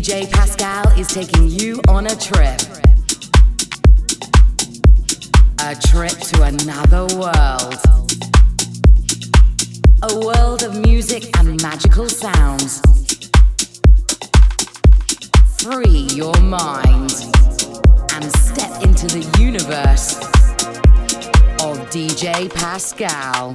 DJ Pascal is taking you on a trip. A trip to another world. A world of music and magical sounds. Free your mind and step into the universe of DJ Pascal.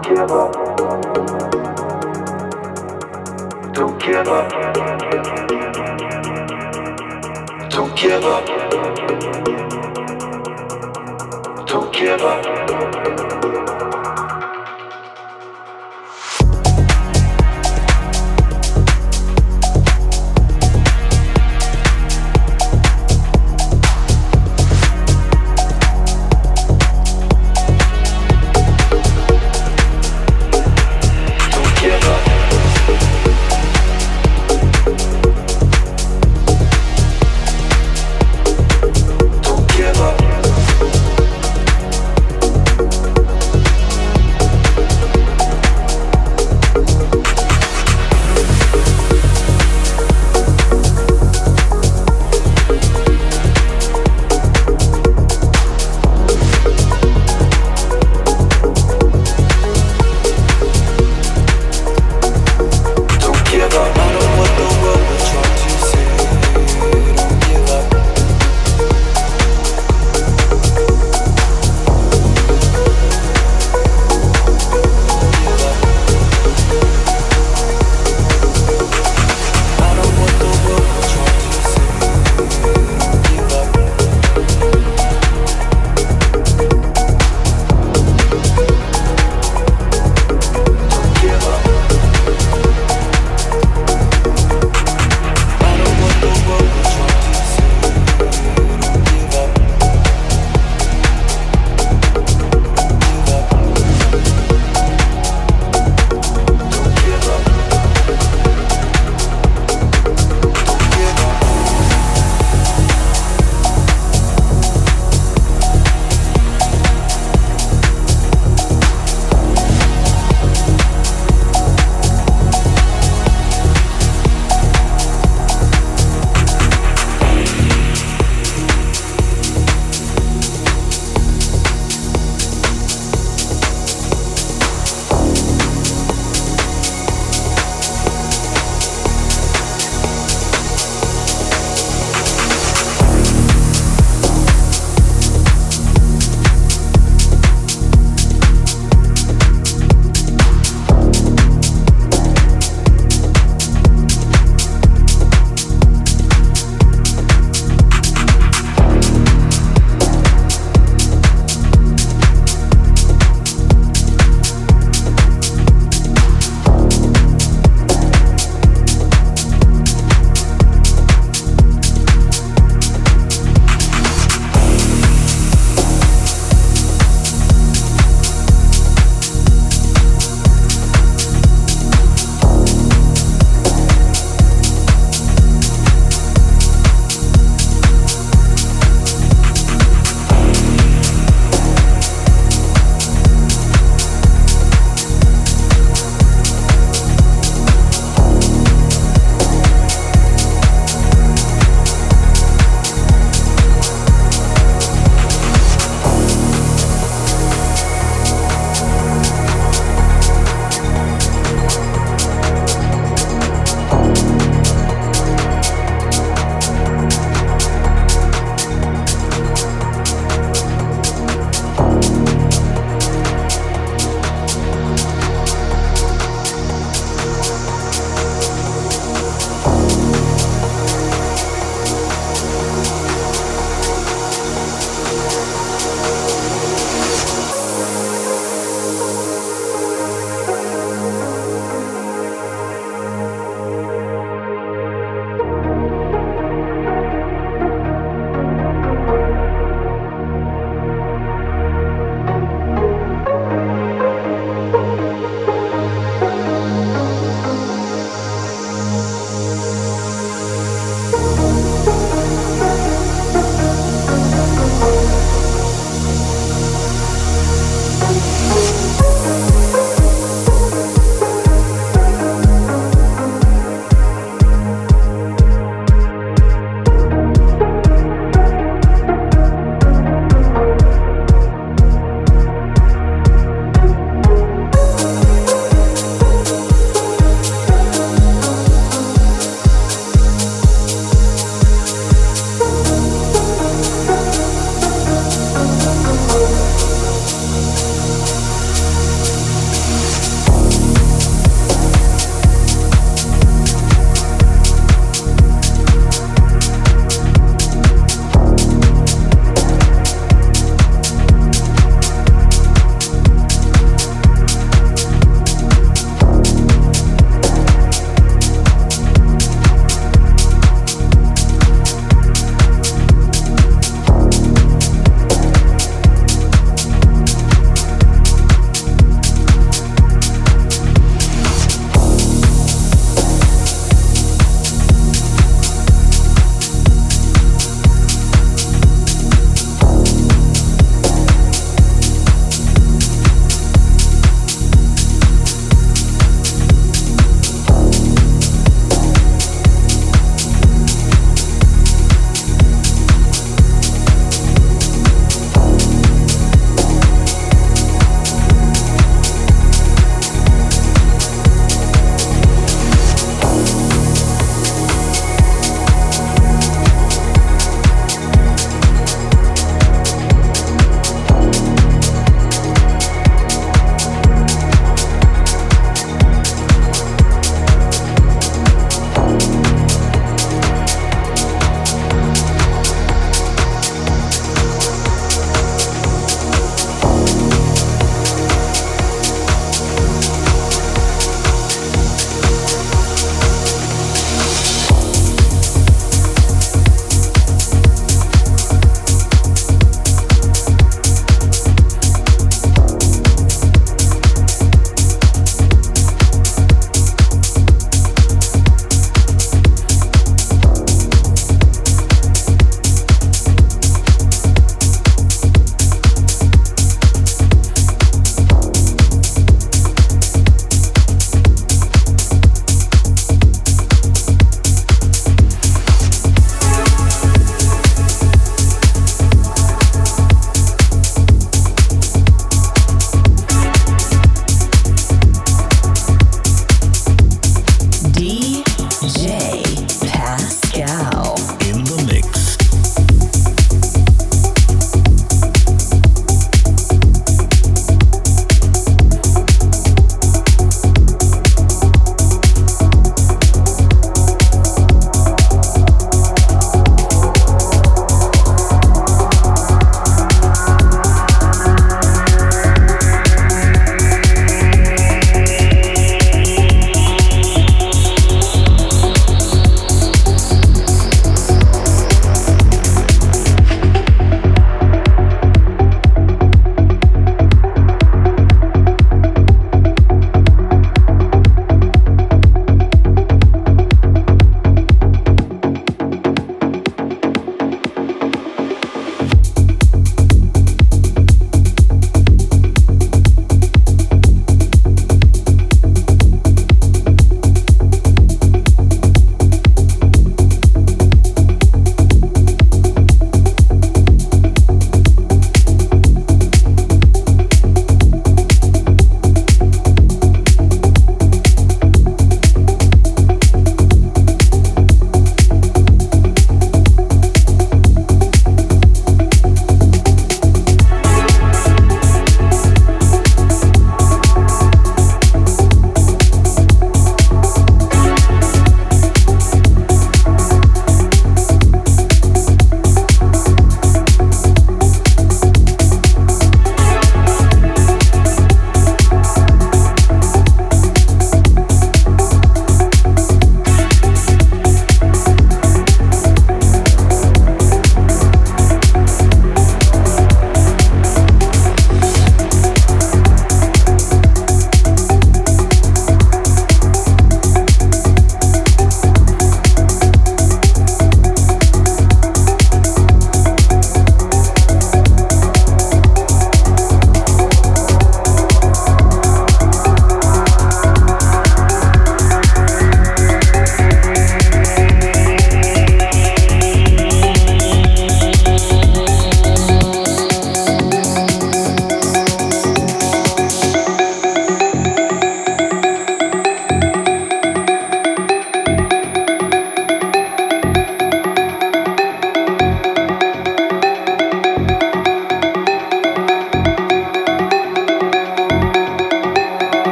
Don't give up. Don't give up. Don't give up. Don't give up.